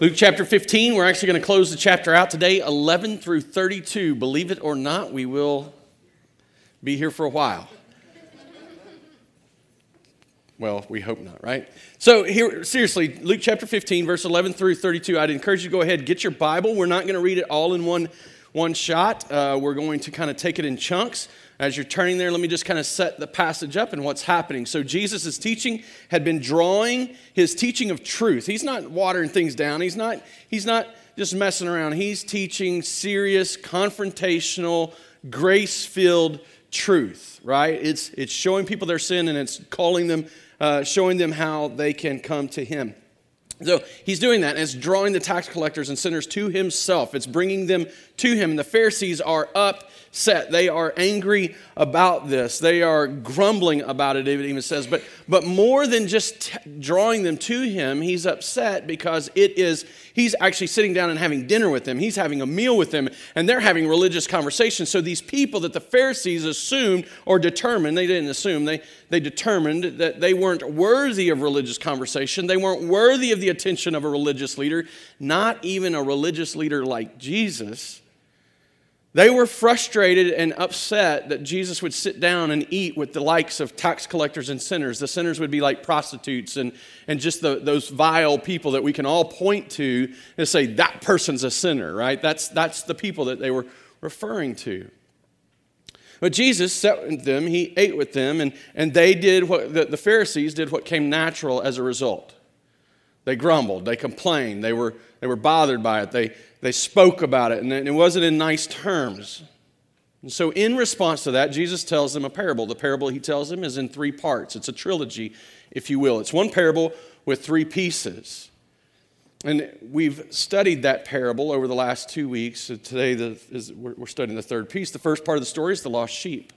Luke chapter 15, we're actually going to close the chapter out today, 11 through 32. Believe it or not, we will be here for a while. Well, we hope not, right? So, here, seriously, Luke chapter 15, verse 11 through 32, I'd encourage you to go ahead, get your Bible. We're not going to read it all in one, one shot. Uh, we're going to kind of take it in chunks. As you're turning there, let me just kind of set the passage up and what's happening. So, Jesus' teaching had been drawing his teaching of truth. He's not watering things down, he's not, he's not just messing around. He's teaching serious, confrontational, grace filled truth, right? It's, it's showing people their sin and it's calling them, uh, showing them how they can come to Him. So he's doing that, and it's drawing the tax collectors and sinners to himself. It's bringing them to him. And the Pharisees are upset. They are angry about this. They are grumbling about it, it even says. But, but more than just t- drawing them to him, he's upset because it is, he's actually sitting down and having dinner with them. He's having a meal with them, and they're having religious conversations. So these people that the Pharisees assumed or determined, they didn't assume, they, they determined that they weren't worthy of religious conversation. They weren't worthy of the attention of a religious leader, not even a religious leader like Jesus. They were frustrated and upset that Jesus would sit down and eat with the likes of tax collectors and sinners. The sinners would be like prostitutes and, and just the, those vile people that we can all point to and say, that person's a sinner, right? That's, that's the people that they were referring to. But Jesus sat with them, he ate with them, and, and they did what the, the Pharisees did what came natural as a result. They grumbled, they complained, they were, they were bothered by it, they, they spoke about it, and it wasn't in nice terms. And so, in response to that, Jesus tells them a parable. The parable he tells them is in three parts. It's a trilogy, if you will. It's one parable with three pieces. And we've studied that parable over the last two weeks. So today the, is, we're studying the third piece. The first part of the story is the lost sheep.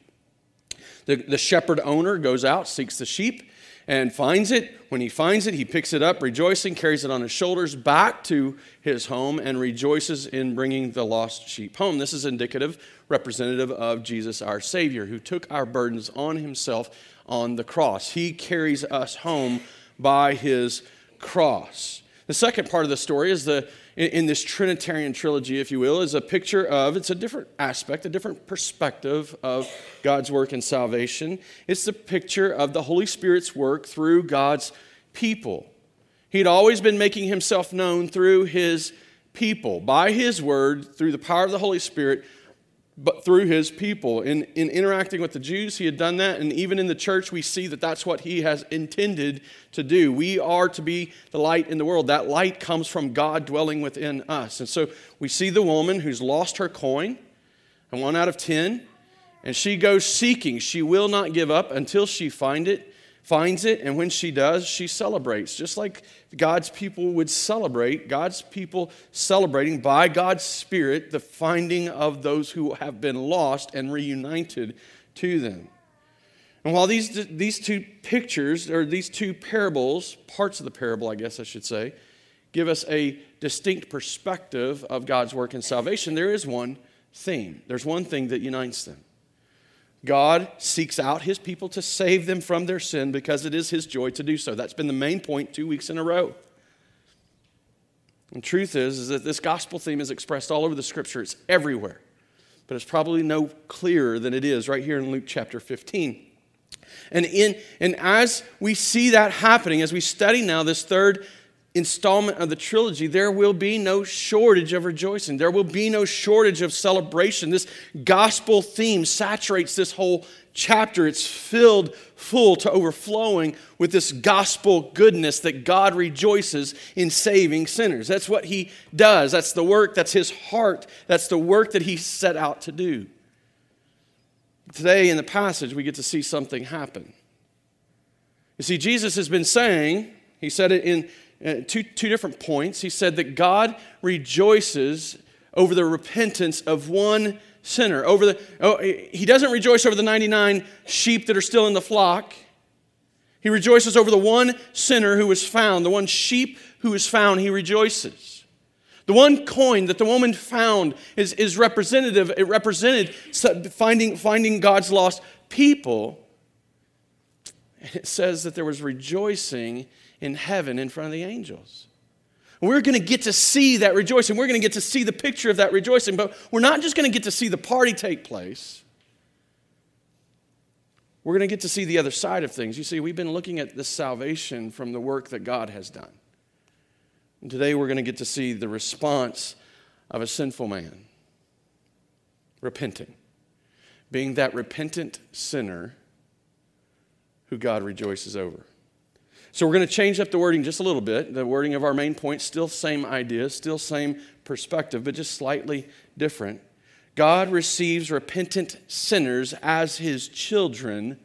The, the shepherd owner goes out, seeks the sheep, and finds it. When he finds it, he picks it up, rejoicing, carries it on his shoulders back to his home, and rejoices in bringing the lost sheep home. This is indicative, representative of Jesus, our Savior, who took our burdens on himself on the cross. He carries us home by his cross. The second part of the story is the in, this Trinitarian trilogy, if you will, is a picture of, it's a different aspect, a different perspective of God's work in salvation. It's the picture of the Holy Spirit's work through God's people. He'd always been making himself known through his people, by his word, through the power of the Holy Spirit, but through his people. In, in interacting with the Jews, he had done that. And even in the church, we see that that's what he has intended to do. We are to be the light in the world. That light comes from God dwelling within us. And so we see the woman who's lost her coin, and one out of ten, and she goes seeking. She will not give up until she find it finds it, and when she does, she celebrates. Just like God's people would celebrate, God's people celebrating by God's Spirit the finding of those who have been lost and reunited to them. And while these, these two pictures, or these two parables, parts of the parable, I guess I should say, give us a distinct perspective of God's work in salvation, there is one theme. There's one thing that unites them. God seeks out his people to save them from their sin because it is his joy to do so. That's been the main point two weeks in a row. And truth is, is that this gospel theme is expressed all over the scripture. It's everywhere. But it's probably no clearer than it is right here in Luke chapter 15. And, in, and as we see that happening, as we study now this third installment of the trilogy, there will be no shortage of rejoicing. There will be no shortage of celebration. This gospel theme saturates this whole chapter. It's filled full to overflowing with this gospel goodness that God rejoices in saving sinners. That's what he does. That's the work, that's his heart. That's the work that he set out to do. Today in the passage, we get to see something happen. You see, Jesus has been saying, he said it in uh, two, two different points. He said that God rejoices over the repentance of one sinner. Over the, oh, he doesn't rejoice over the 99 sheep that are still in the flock. He rejoices over the one sinner who was found, the one sheep who was found, he rejoices. The one coin that the woman found is, is representative, it represented finding, finding God's lost people. It says that there was rejoicing in heaven in front of the angels. We're going to get to see that rejoicing. We're going to get to see the picture of that rejoicing. But we're not just going to get to see the party take place. We're going to get to see the other side of things. You see, we've been looking at this salvation from the work that God has done. And today we're going to get to see the response of a sinful man repenting, being that repentant sinner who God rejoices over. So we're going to change up the wording just a little bit. The wording of our main point, still same idea, still same perspective, but just slightly different. God receives repentant sinners as his children,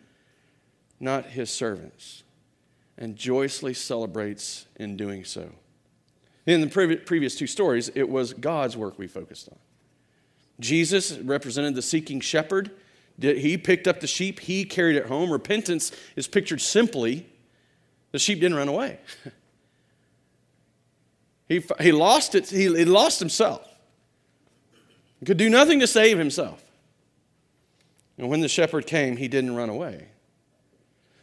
not his servants, and joyously celebrates in doing so. In the previous two stories, it was God's work we focused on. Jesus represented the seeking shepherd. He picked up the sheep, he carried it home. Repentance is pictured simply the sheep didn't run away. he, he lost it, he, he lost himself. He could do nothing to save himself. And when the shepherd came, he didn't run away.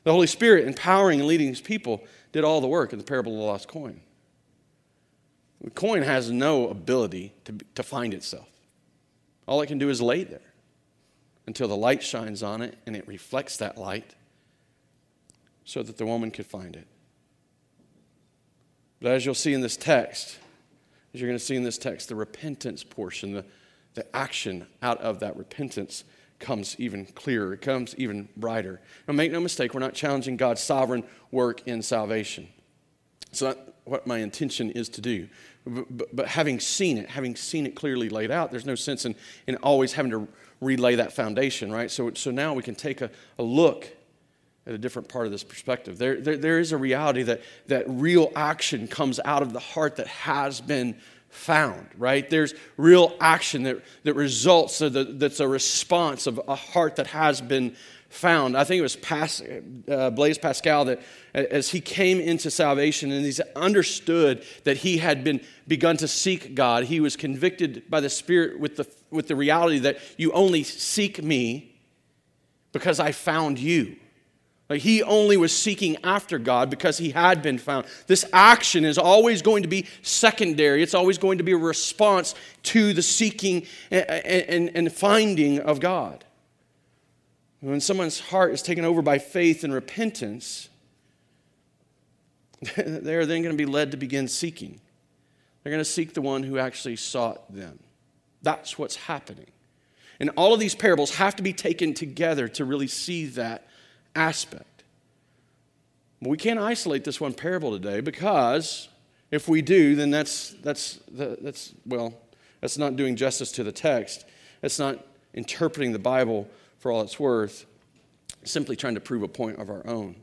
The Holy Spirit, empowering and leading his people, did all the work in the parable of the lost coin. The coin has no ability to, to find itself. All it can do is lay there until the light shines on it and it reflects that light so that the woman could find it. But as you'll see in this text, as you're going to see in this text, the repentance portion, the, the action out of that repentance comes even clearer, it comes even brighter. Now, make no mistake, we're not challenging God's sovereign work in salvation. It's not what my intention is to do. But, but, but, having seen it, having seen it clearly laid out, there's no sense in, in always having to relay that foundation, right? So, so now we can take a, a look at a different part of this perspective. There, there, there is a reality that, that real action comes out of the heart that has been found, right? There's real action that, that results, that, that's a response of a heart that has been found. I think it was Pas, uh, Blaise Pascal that as he came into salvation and he's understood that he had been begun to seek God, he was convicted by the Spirit with the, with the reality that you only seek me because I found you. Like he only was seeking after God because he had been found. This action is always going to be secondary. It's always going to be a response to the seeking and, and, and finding of God. When someone's heart is taken over by faith and repentance, they're then going to be led to begin seeking. They're going to seek the one who actually sought them. That's what's happening. And all of these parables have to be taken together to really see that aspect. We can't isolate this one parable today because if we do, then that's, that's, that's, well, that's not doing justice to the text. That's not interpreting the Bible for all it's worth, simply trying to prove a point of our own.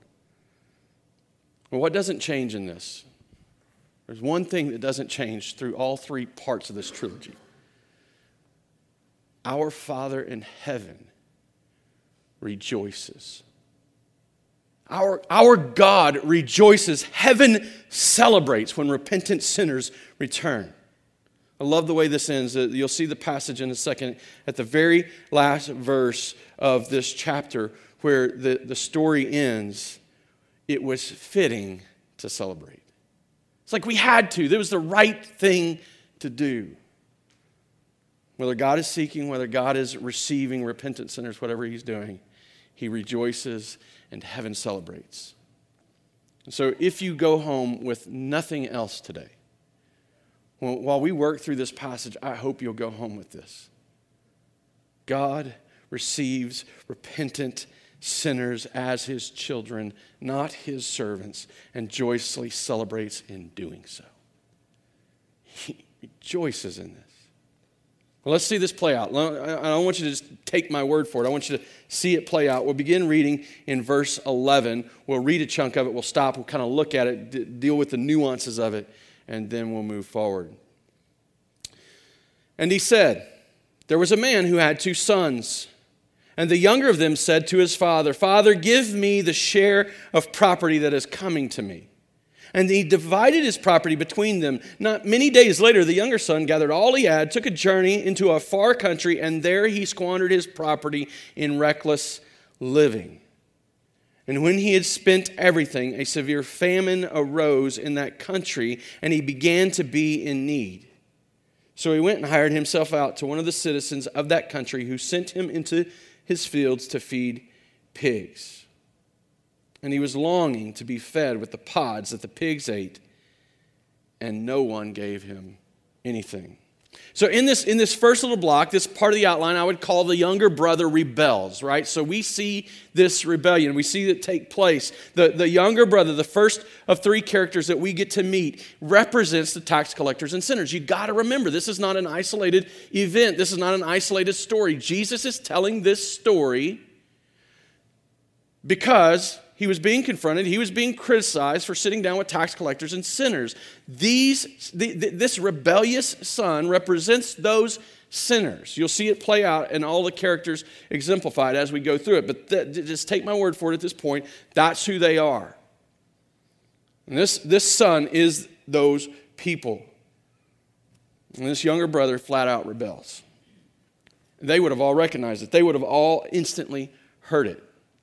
Well, what doesn't change in this? There's one thing that doesn't change through all three parts of this trilogy. Our Father in heaven rejoices. Our, our God rejoices. Heaven celebrates when repentant sinners return. I love the way this ends. Uh, you'll see the passage in a second at the very last verse of this chapter where the, the story ends. It was fitting to celebrate. It's like we had to, It was the right thing to do. Whether God is seeking, whether God is receiving repentant sinners, whatever He's doing, He rejoices and heaven celebrates. So if you go home with nothing else today, while we work through this passage, I hope you'll go home with this. God receives repentant sinners as his children, not his servants, and joyously celebrates in doing so. He rejoices in this. Well, let's see this play out. I don't want you to just take my word for it. I want you to see it play out. We'll begin reading in verse 11. We'll read a chunk of it. We'll stop. We'll kind of look at it, deal with the nuances of it, and then we'll move forward. And he said, There was a man who had two sons. And the younger of them said to his father, Father, give me the share of property that is coming to me. And he divided his property between them. Not many days later, the younger son gathered all he had, took a journey into a far country, and there he squandered his property in reckless living. And when he had spent everything, a severe famine arose in that country, and he began to be in need. So he went and hired himself out to one of the citizens of that country, who sent him into his fields to feed pigs. And he was longing to be fed with the pods that the pigs ate, and no one gave him anything. So in this in this first little block, this part of the outline I would call the younger brother rebels, right? So we see this rebellion. We see it take place. The, the younger brother, the first of three characters that we get to meet, represents the tax collectors and sinners. You got to remember, this is not an isolated event. This is not an isolated story. Jesus is telling this story because he was being confronted, he was being criticized for sitting down with tax collectors and sinners. These, the, the, this rebellious son represents those sinners. You'll see it play out and all the characters exemplified as we go through it. But th- just take my word for it at this point. That's who they are. And this, this son is those people. And this younger brother flat out rebels. They would have all recognized it, they would have all instantly heard it.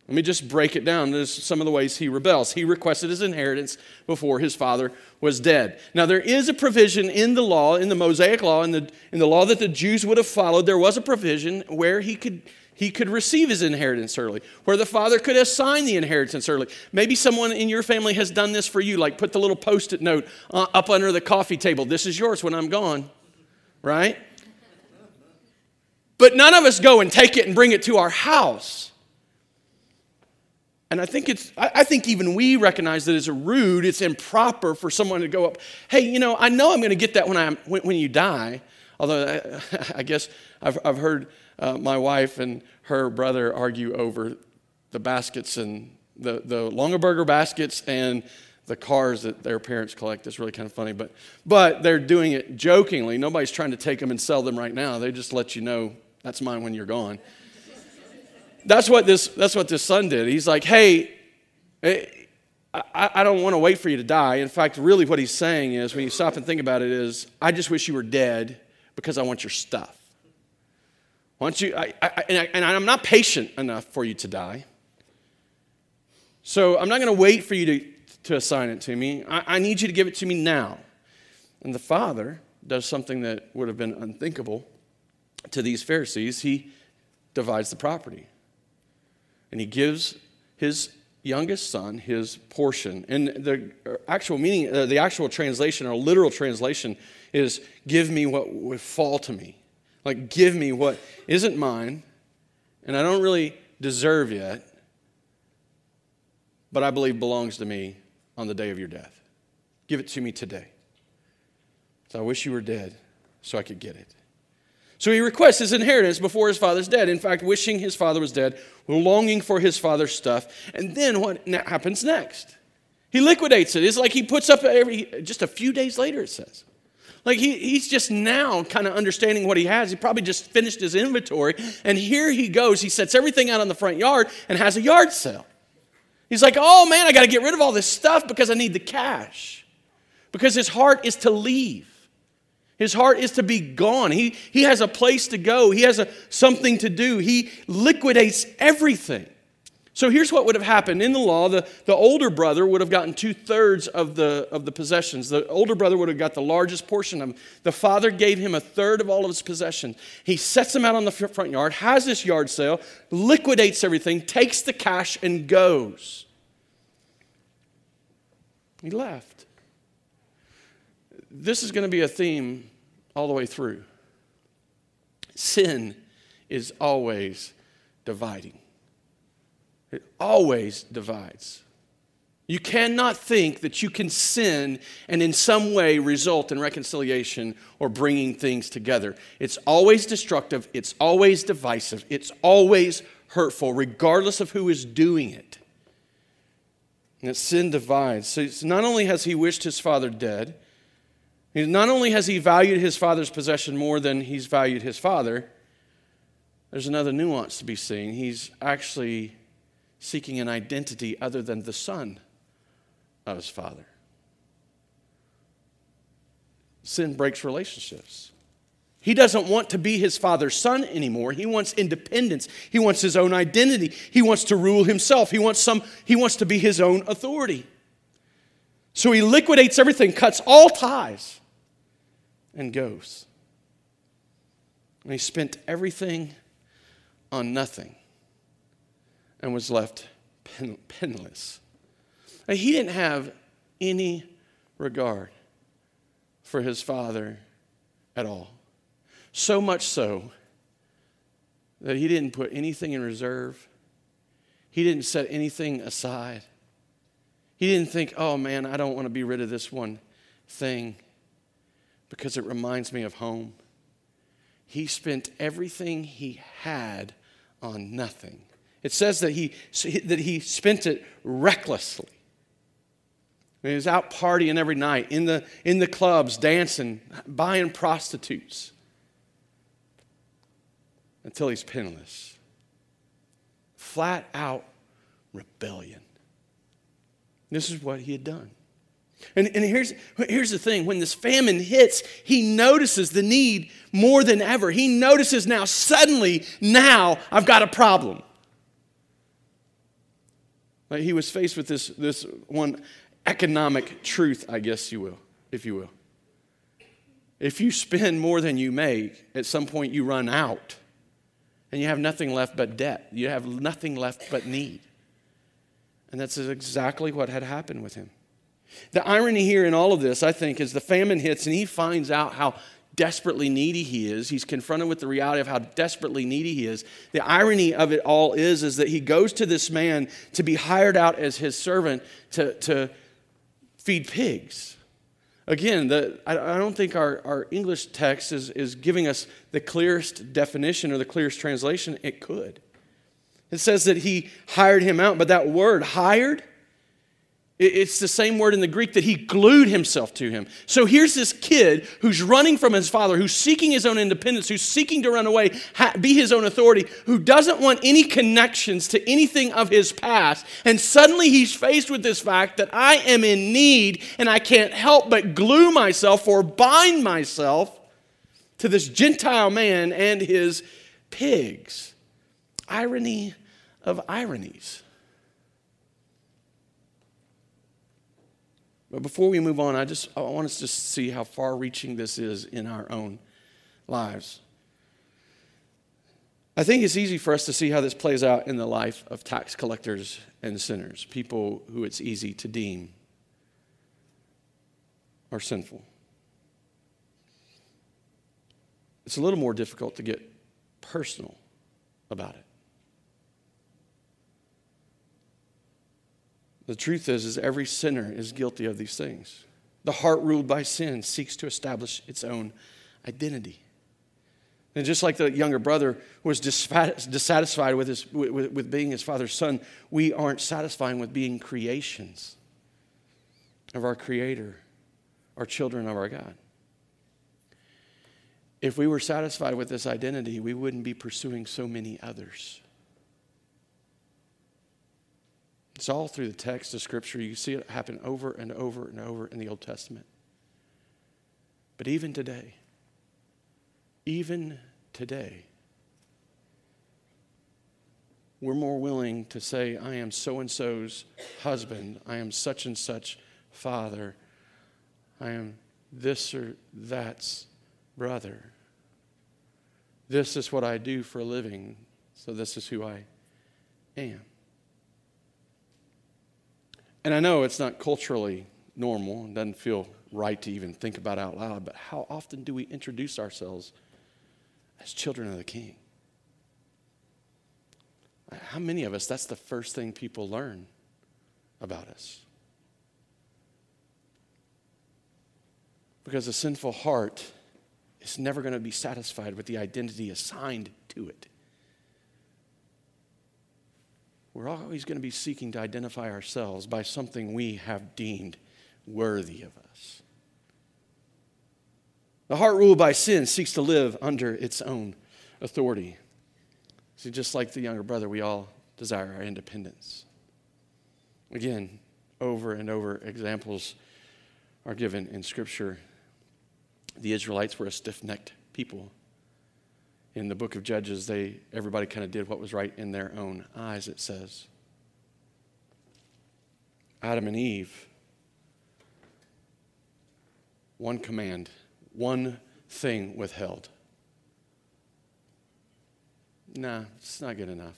Let me just break it down. There's some of the ways he rebels. He requested his inheritance before his father was dead. Now, there is a provision in the law, in the Mosaic law, in the, in the law that the Jews would have followed. There was a provision where he could, he could receive his inheritance early, where the father could assign the inheritance early. Maybe someone in your family has done this for you, like put the little post it note uh, up under the coffee table. This is yours when I'm gone, right? But none of us go and take it and bring it to our house. And I think it's, I think even we recognize that it's rude, it's improper for someone to go up, hey, you know, I know I'm going to get that when, I'm, when, when you die. Although I, I guess I've, I've heard uh, my wife and her brother argue over the baskets and the, the Longaberger baskets and the cars that their parents collect. It's really kind of funny, but, but they're doing it jokingly. Nobody's trying to take them and sell them right now. They just let you know that's mine when you're gone that's what this that's what this son did. He's like, hey, eh, I, I don't want to wait for you to die. In fact, really what he's saying is, when you stop and think about it, is I just wish you were dead because I want your stuff. Don't you? I, I, and, I, and I'm not patient enough for you to die. So I'm not going to wait for you to, to assign it to me. I, I need you to give it to me now. And the father does something that would have been unthinkable to these Pharisees. He divides the property and he gives his youngest son his portion. And the actual meaning, uh, the actual translation or literal translation is give me what would fall to me. Like, give me what isn't mine and I don't really deserve yet, but I believe belongs to me on the day of your death. Give it to me today. So I wish you were dead so I could get it. So he requests his inheritance before his father's dead. In fact, wishing his father was dead, longing for his father's stuff. And then what happens next? He liquidates it. It's like he puts up every, just a few days later, it says. Like he, he's just now kind of understanding what he has. He probably just finished his inventory. And here he goes. He sets everything out on the front yard and has a yard sale. He's like, oh man, I got to get rid of all this stuff because I need the cash. Because his heart is to leave. His heart is to be gone. He, he has a place to go. He has a, something to do. He liquidates everything. So here's what would have happened. In the law, the, the older brother would have gotten two thirds of the, of the possessions. The older brother would have got the largest portion of them. The father gave him a third of all of his possessions. He sets them out on the front yard, has this yard sale, liquidates everything, takes the cash, and goes. He left this is going to be a theme all the way through. Sin is always dividing, it always divides. You cannot think that you can sin and in some way result in reconciliation or bringing things together. It's always destructive, it's always divisive, it's always hurtful, regardless of who is doing it. And that sin divides. So not only has he wished his father dead, not only has he valued his father's possession more than he's valued his father, there's another nuance to be seen. He's actually seeking an identity other than the son of his father. Sin breaks relationships. He doesn't want to be his father's son anymore. He wants independence. He wants his own identity. He wants to rule himself. He wants, some, he wants to be his own authority. So he liquidates everything, cuts all ties, and goes. And he spent everything on nothing and was left pen- penniless. He didn't have any regard for his father at all. So much so that he didn't put anything in reserve, he didn't set anything aside. He didn't think, oh man, I don't want to be rid of this one thing because it reminds me of home. He spent everything he had on nothing. It says that he, that he spent it recklessly. He was out partying every night, in the, in the clubs, dancing, buying prostitutes, until he's penniless. Flat out rebellion. This is what he had done. And, and here's, here's the thing when this famine hits, he notices the need more than ever. He notices now, suddenly, now I've got a problem. Like he was faced with this, this one economic truth, I guess you will, if you will. If you spend more than you make, at some point you run out and you have nothing left but debt. You have nothing left but need. And that's exactly what had happened with him. The irony here in all of this, I think, is the famine hits and he finds out how desperately needy he is. He's confronted with the reality of how desperately needy he is. The irony of it all is, is that he goes to this man to be hired out as his servant to, to feed pigs. Again, the, I, I don't think our, our English text is, is giving us the clearest definition or the clearest translation. It could. It says that he hired him out, but that word, hired, it's the same word in the Greek that he glued himself to him. So here's this kid who's running from his father, who's seeking his own independence, who's seeking to run away, be his own authority, who doesn't want any connections to anything of his past. And suddenly he's faced with this fact that I am in need and I can't help but glue myself or bind myself to this Gentile man and his pigs. Irony of ironies. But before we move on, I just I want us to see how far reaching this is in our own lives. I think it's easy for us to see how this plays out in the life of tax collectors and sinners, people who it's easy to deem are sinful. It's a little more difficult to get personal about it. The truth is, is every sinner is guilty of these things. The heart ruled by sin seeks to establish its own identity. And just like the younger brother was dissatisfied with, his, with, with being his father's son, we aren't satisfying with being creations of our Creator, our children of our God. If we were satisfied with this identity, we wouldn't be pursuing so many others. It's all through the text of Scripture. You see it happen over and over and over in the Old Testament. But even today, even today, we're more willing to say, I am so and so's husband, I am such and such father, I am this or that's brother. This is what I do for a living, so this is who I am. And I know it's not culturally normal and doesn't feel right to even think about out loud, but how often do we introduce ourselves as children of the King? How many of us, that's the first thing people learn about us? Because a sinful heart is never going to be satisfied with the identity assigned to it. We're always going to be seeking to identify ourselves by something we have deemed worthy of us. The heart ruled by sin seeks to live under its own authority. See, just like the younger brother, we all desire our independence. Again, over and over, examples are given in Scripture. The Israelites were a stiff necked people. In the book of Judges, they everybody kind of did what was right in their own eyes, it says. Adam and Eve, one command, one thing withheld. Nah, it's not good enough.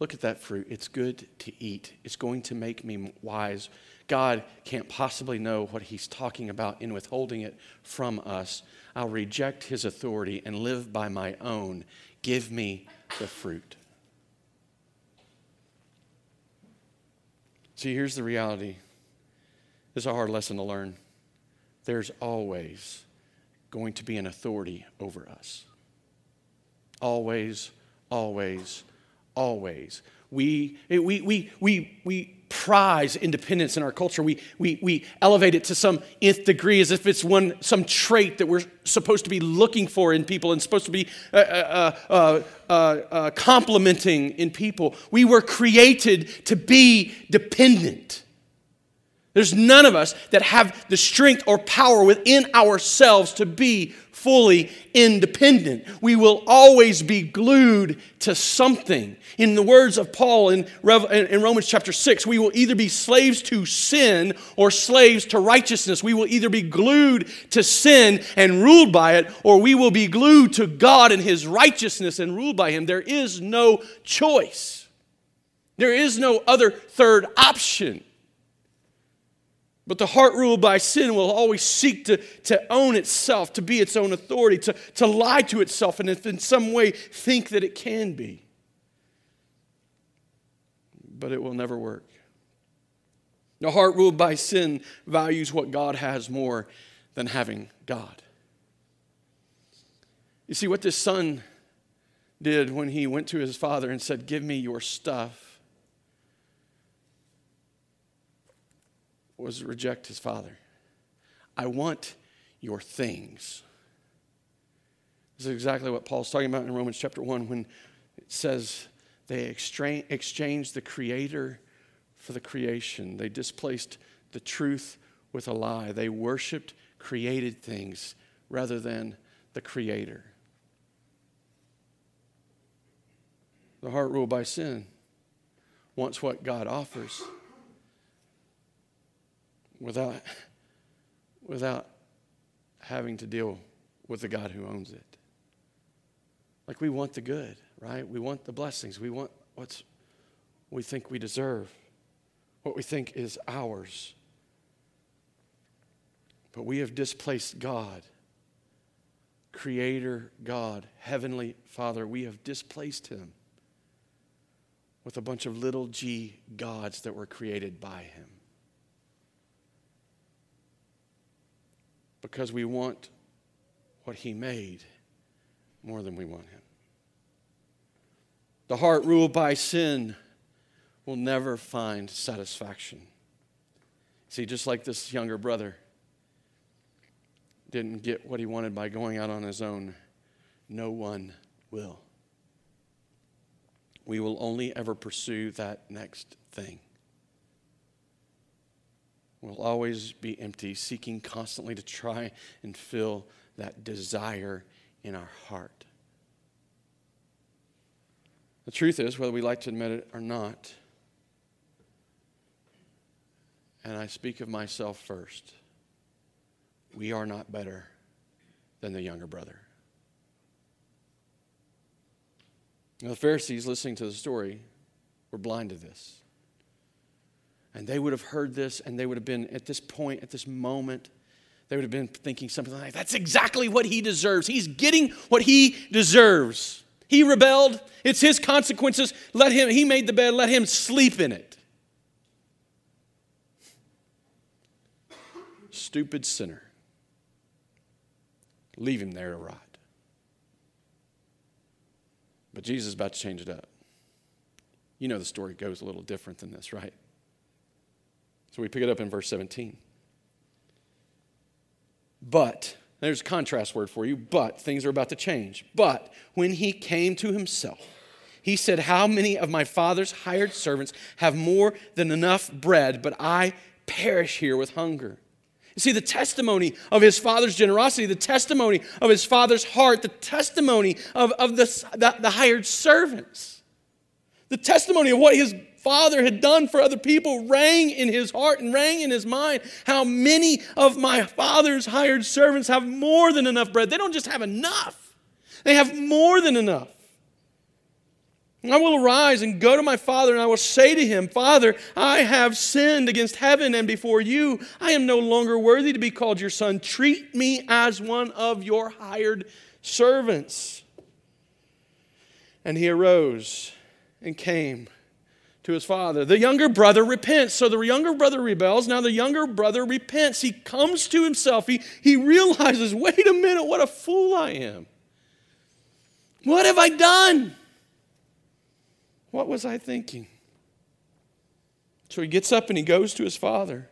Look at that fruit. It's good to eat. It's going to make me wise. God can't possibly know what He's talking about in withholding it from us. I'll reject His authority and live by my own. Give me the fruit. See, here's the reality. This is a hard lesson to learn. There's always going to be an authority over us. Always, always, always. We, we, we, we, we prize independence in our culture. We, we, we elevate it to some nth degree as if it's one, some trait that we're supposed to be looking for in people and supposed to be uh, uh, uh, uh, uh complimenting in people. We were created to be dependent. There's none of us that have the strength or power within ourselves to be fully independent. We will always be glued to something. In the words of Paul in, Romans chapter 6, we will either be slaves to sin or slaves to righteousness. We will either be glued to sin and ruled by it, or we will be glued to God and His righteousness and ruled by Him. There is no choice, there is no other third option. But the heart ruled by sin will always seek to, to own itself, to be its own authority, to, to lie to itself, and in some way think that it can be. But it will never work. The heart ruled by sin values what God has more than having God. You see, what this son did when he went to his father and said, Give me your stuff was reject his father. I want your things. This is exactly what Paul's talking about in Romans chapter 1 when it says they exchanged the creator for the creation. They displaced the truth with a lie. They worshiped created things rather than the creator. The heart ruled by sin wants what God offers without, without having to deal with the God who owns it. Like we want the good, right? We want the blessings. We want what's we think we deserve, what we think is ours. But we have displaced God, Creator God, Heavenly Father. We have displaced Him with a bunch of little g gods that were created by Him. Because we want what He made more than we want Him. The heart ruled by sin will never find satisfaction. See, just like this younger brother didn't get what he wanted by going out on his own, no one will. We will only ever pursue that next thing will always be empty, seeking constantly to try and fill that desire in our heart. The truth is, whether we like to admit it or not, and I speak of myself first, we are not better than the younger brother. Now, the Pharisees listening to the story were blind to this. And they would have heard this and they would have been at this point, at this moment, they would have been thinking something like, that's exactly what he deserves. He's getting what he deserves. He rebelled. It's his consequences. Let him, he made the bed, let him sleep in it. Stupid sinner. Leave him there to rot. But Jesus is about to change it up. You know the story goes a little different than this, right? So we pick it up in verse 17. But, there's a contrast word for you, but things are about to change. But when he came to himself, he said, How many of my father's hired servants have more than enough bread, but I perish here with hunger? You see, the testimony of his father's generosity, the testimony of his father's heart, the testimony of, of the, the, the hired servants, the testimony of what his father had done for other people rang in his heart and rang in his mind. How many of my father's hired servants have more than enough bread? They don't just have enough, they have more than enough. I will arise and go to my father, and I will say to him, Father, I have sinned against heaven and before you. I am no longer worthy to be called your son. Treat me as one of your hired servants. And he arose and came to his father. The younger brother repents. So the younger brother rebels. Now the younger brother repents. He comes to himself. He, he realizes, wait a minute, what a fool I am. What have I done? What was I thinking? So he gets up and he goes to his father.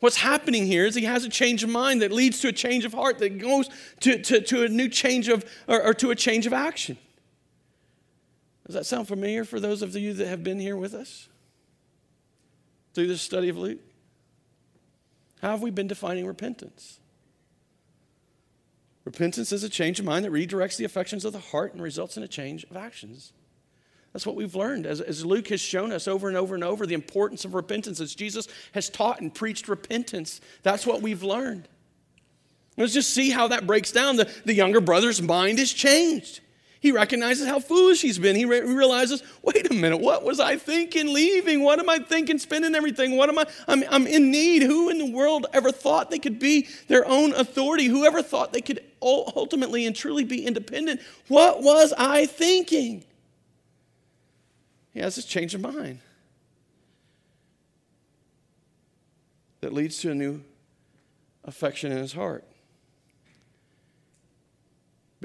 What's happening here is he has a change of mind that leads to a change of heart that goes to, to, to a new change of, or, or to a change of action. Does that sound familiar for those of you that have been here with us through this study of Luke? How have we been defining repentance? Repentance is a change of mind that redirects the affections of the heart and results in a change of actions. That's what we've learned. As, as Luke has shown us over and over and over, the importance of repentance, as Jesus has taught and preached repentance, that's what we've learned. Let's just see how that breaks down. The, the younger brother's mind is changed. He recognizes how foolish he's been. He, re- realizes, wait a minute, what was I thinking leaving? What am I thinking spending everything? What am I? I'm, I'm in need. Who in the world ever thought they could be their own authority? Whoever thought they could ultimately and truly be independent? What was I thinking? He has this change of mind that leads to a new affection in his heart.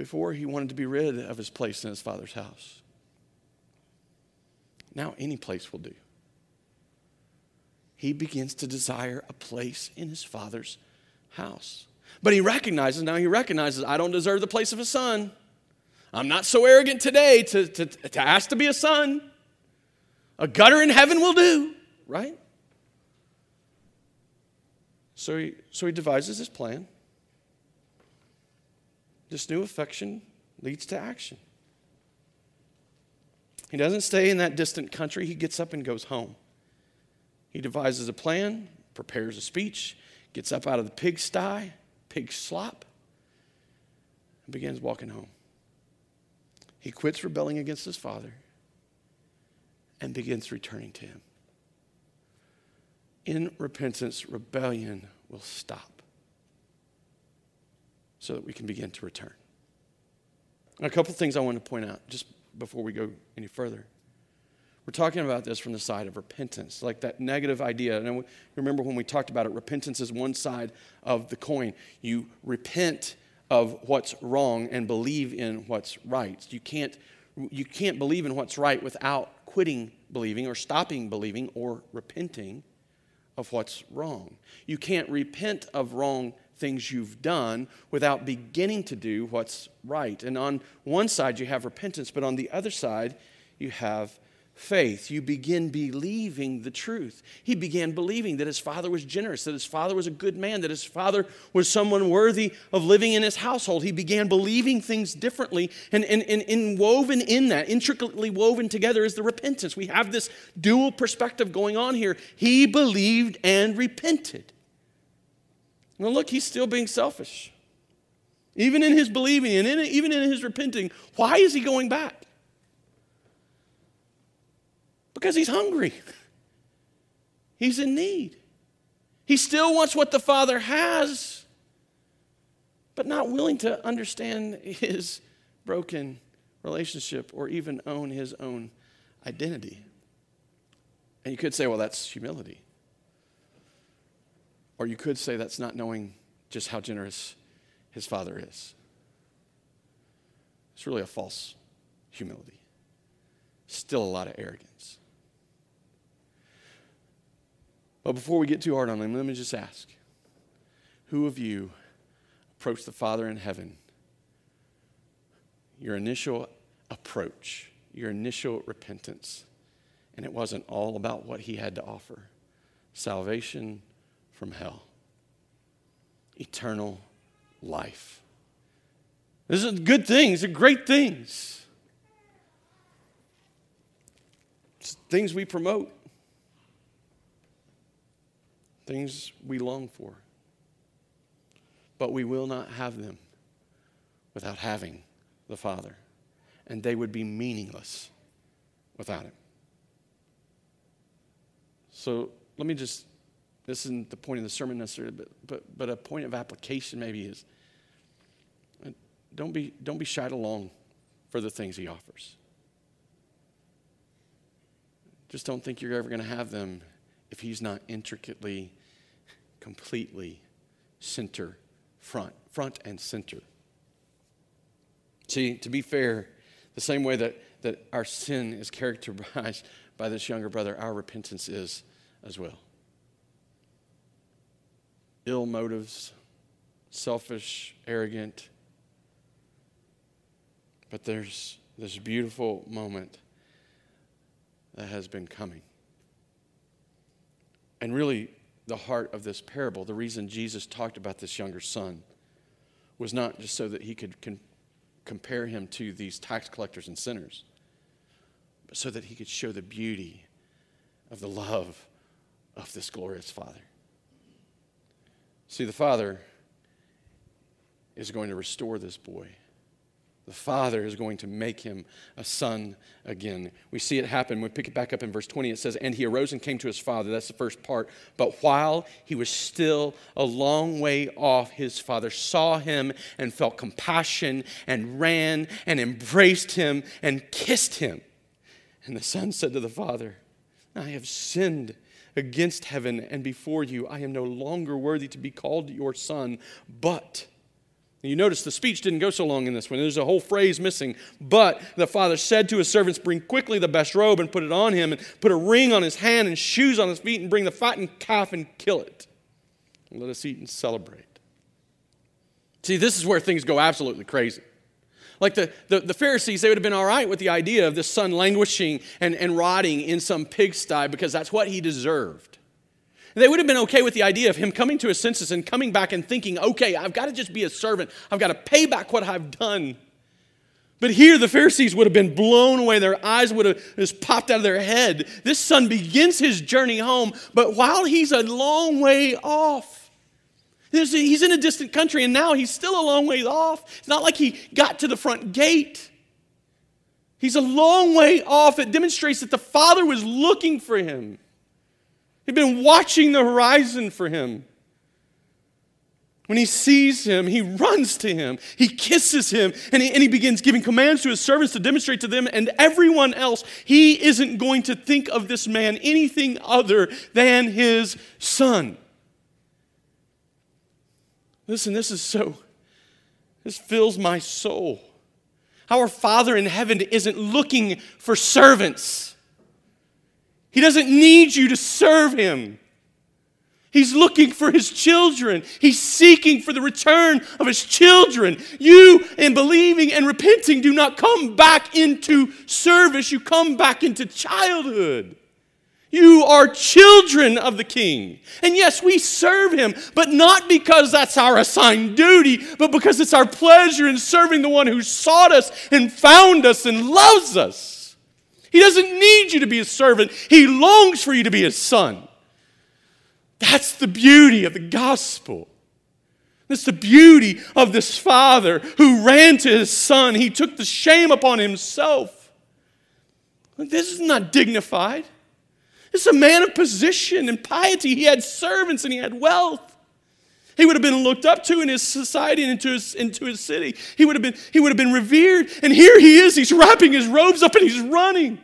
Before, he wanted to be rid of his place in his father's house. Now, any place will do. He begins to desire a place in his father's house. But he recognizes, now he recognizes, I don't deserve the place of a son. I'm not so arrogant today to, to, to ask to be a son. A gutter in heaven will do, right? So he, so he devises his plan. This new affection leads to action. He doesn't stay in that distant country, he gets up and goes home. He devises a plan, prepares a speech, gets up out of the pigsty, pig slop, and begins walking home. He quits rebelling against his father and begins returning to Him. In repentance, rebellion will stop so that we can begin to return. a couple things I want to point out just before we go any further. We're talking about this from the side of repentance, like that negative idea. And remember when we talked about it, repentance is one side of the coin. You repent of what's wrong and believe in what's right. You can't, you can't believe in what's right without quitting believing or stopping believing or repenting of what's wrong. You can't repent of wrong things you've done without beginning to do what's right. And on one side, you have repentance, but on the other side, you have faith. You begin believing the truth. He began believing that his father was generous, that his father was a good man, that his father was someone worthy of living in his household. He began believing things differently, and, and, and, and woven in that, intricately woven together, is the repentance. We have this dual perspective going on here. He believed and repented. Well, look, he's still being selfish. Even in his believing and in, even in his repenting, why is he going back? Because he's hungry. He's in need. He still wants what the Father has, but not willing to understand his broken relationship or even own his own identity. And you could say, well, that's humility. Or you could say that's not knowing just how generous his Father is. It's really a false humility. Still a lot of arrogance. But before we get too hard on him, let me just ask who of you approached the Father in heaven? Your initial approach, your initial repentance, and it wasn't all about what he had to offer salvation from hell. eternal life. These are good things, they're great things. It's things we promote, things we long for. But we will not have them without having the Father. And they would be meaningless without Him. So let me just, this isn't the point of the sermon necessarily, but, but, but a point of application maybe is don't be, don't be shied along for the things He offers. Just don't think you're ever going to have them if He's not intricately, completely center front, front and center. See, to be fair, the same way that, that our sin is characterized by this younger brother, our repentance is as well. Ill motives, selfish, arrogant. But there's this beautiful moment that has been coming. And really, the heart of this parable, the reason Jesus talked about this younger son, was not just so that he could con- compare him to these tax collectors and sinners, but so that he could show the beauty of the love of this glorious Father. See, the Father is going to restore this boy. The Father is going to make him a son again. We see it happen. We pick it back up in verse 20. It says, And he arose and came to his father. That's the first part. But while he was still a long way off, his father saw him and felt compassion and ran and embraced him and kissed him. And the son said to the father, I have sinned against heaven and before you. I am no longer worthy to be called your son, but. You notice the speech didn't go so long in this one. There's a whole phrase missing. But the father said to his servants, Bring quickly the best robe and put it on him, and put a ring on his hand and shoes on his feet, and bring the fattened calf and kill it. And let us eat and celebrate. See, this is where things go absolutely crazy. Like the, the, the, Pharisees, they would have been all right with the idea of this son languishing and, and rotting in some pigsty because that's what he deserved. They would have been okay with the idea of him coming to his senses and coming back and thinking, okay, I've got to just be a servant. I've got to pay back what I've done. But here, the Pharisees would have been blown away. Their eyes would have just popped out of their head. This son begins his journey home, but while he's a long way off, He's in a distant country and now he's still a long way off. It's not like he got to the front gate. He's a long way off. It demonstrates that the Father was looking for him. He'd been watching the horizon for him. When he sees him, he runs to him, he kisses him, and he, and he begins giving commands to his servants to demonstrate to them and everyone else he isn't going to think of this man anything other than his son. Listen, this is so, this fills my soul. Our Father in heaven isn't looking for servants, He doesn't need you to serve Him. He's looking for his children. He's seeking for the return of his children. You, in believing and repenting, do not come back into service, you come back into childhood. You are children of the King. And yes, we serve him, but not because that's our assigned duty, but because it's our pleasure in serving the one who sought us and found us and loves us. He doesn't need you to be a servant, he longs for you to be his son. That's the beauty of the gospel. That's the beauty of this father who ran to his son. He took the shame upon himself. This is not dignified. This is a man of position and piety. He had servants and he had wealth. He would have been looked up to in his society and into his, into his city. He would, have been, he would have been revered. And here he is. He's wrapping his robes up and he's running.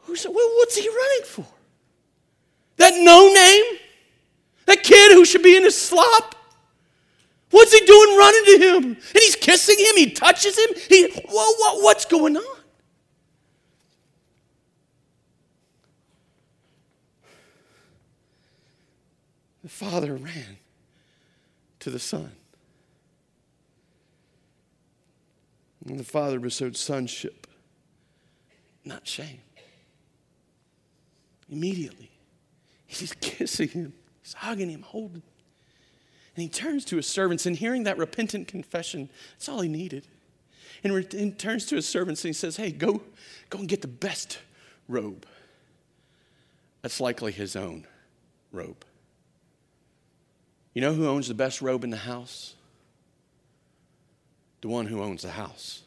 Who's, what's he running for? That no name? That kid who should be in his slop? What's he doing running to him? And he's kissing him. He touches him. He, whoa, whoa, what's going on? The father ran to the son. And the father bestowed sonship, not shame. Immediately, he's kissing him. He's hugging him, holding. And he turns to his servants, and hearing that repentant confession, that's all he needed. And he turns to his servants and he says, Hey, go, go and get the best robe. That's likely his own robe. You know who owns the best robe in the house? The one who owns the house.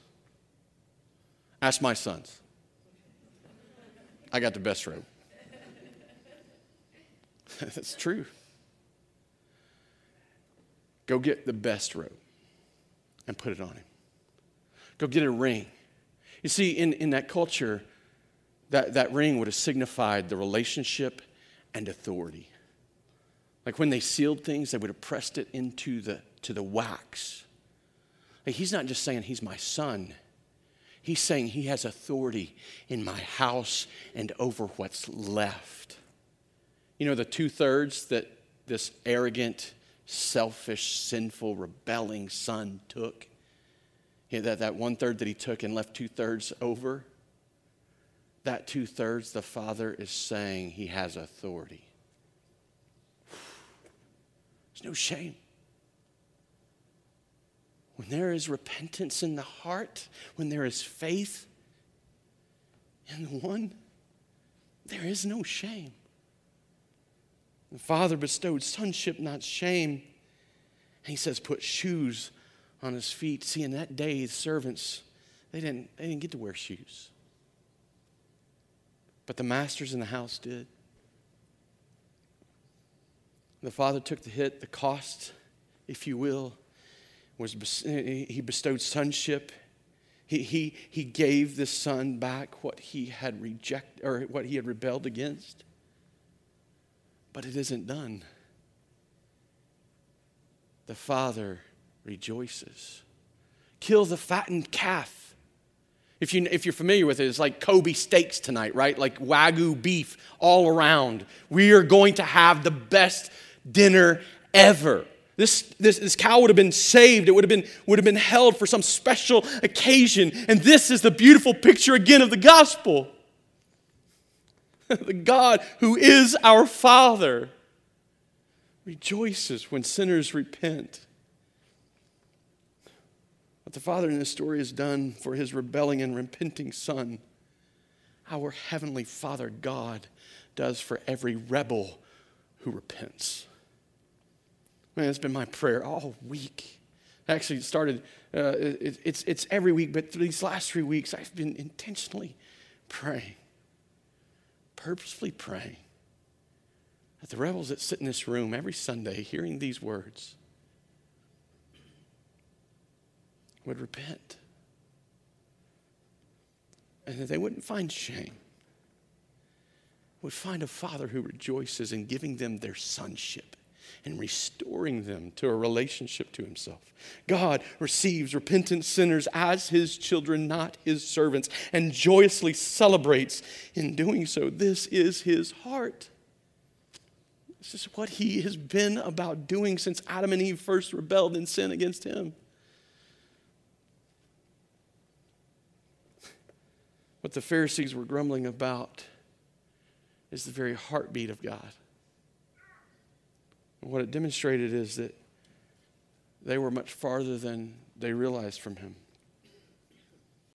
Ask my sons. I got the best robe. That's true. Go get the best robe and put it on him. Go get a ring. You see, in, in that culture, that, that ring would have signified the relationship and authority. Like when they sealed things, they would have pressed it into the, to the wax. Like he's not just saying he's my son, he's saying he has authority in my house and over what's left. You know, the two thirds that this arrogant, selfish, sinful, rebelling son took? That, that one third that he took and left two thirds over? That two thirds, the Father is saying he has authority. There's no shame. When there is repentance in the heart, when there is faith in the one, there is no shame. The Father bestowed sonship, not shame. And he says, put shoes on his feet. See, in that day, the servants, they didn't, they didn't get to wear shoes. But the masters in the house did. The father took the hit, the cost, if you will, was he bestowed sonship. He, he, he gave the son back what he had rejected or what he had rebelled against. But it isn't done. The father rejoices. Kill the fattened calf. If, you, if you're familiar with it, it's like Kobe steaks tonight, right? Like Wagyu beef all around. We are going to have the best dinner ever. This, this, this cow would have been saved. It would have been, would have been held for some special occasion. And this is the beautiful picture again of the gospel. the God who is our Father rejoices when sinners repent. What the Father in this story has done for his rebelling and repenting Son, our Heavenly Father God does for every rebel who repents. Man, it's been my prayer all week. Actually, it started, uh, it, it's, it's every week, but these last three weeks, I've been intentionally praying, purposefully praying that the rebels that sit in this room every Sunday hearing these words would repent and that they wouldn't find shame, would find a father who rejoices in giving them their sonship and restoring them to a relationship to himself. God receives repentant sinners as his children, not his servants, and joyously celebrates in doing so. This is his heart. This is what he has been about doing since Adam and Eve first rebelled in sin against him. What the Pharisees were grumbling about is the very heartbeat of God. What it demonstrated is that they were much farther than they realized from him.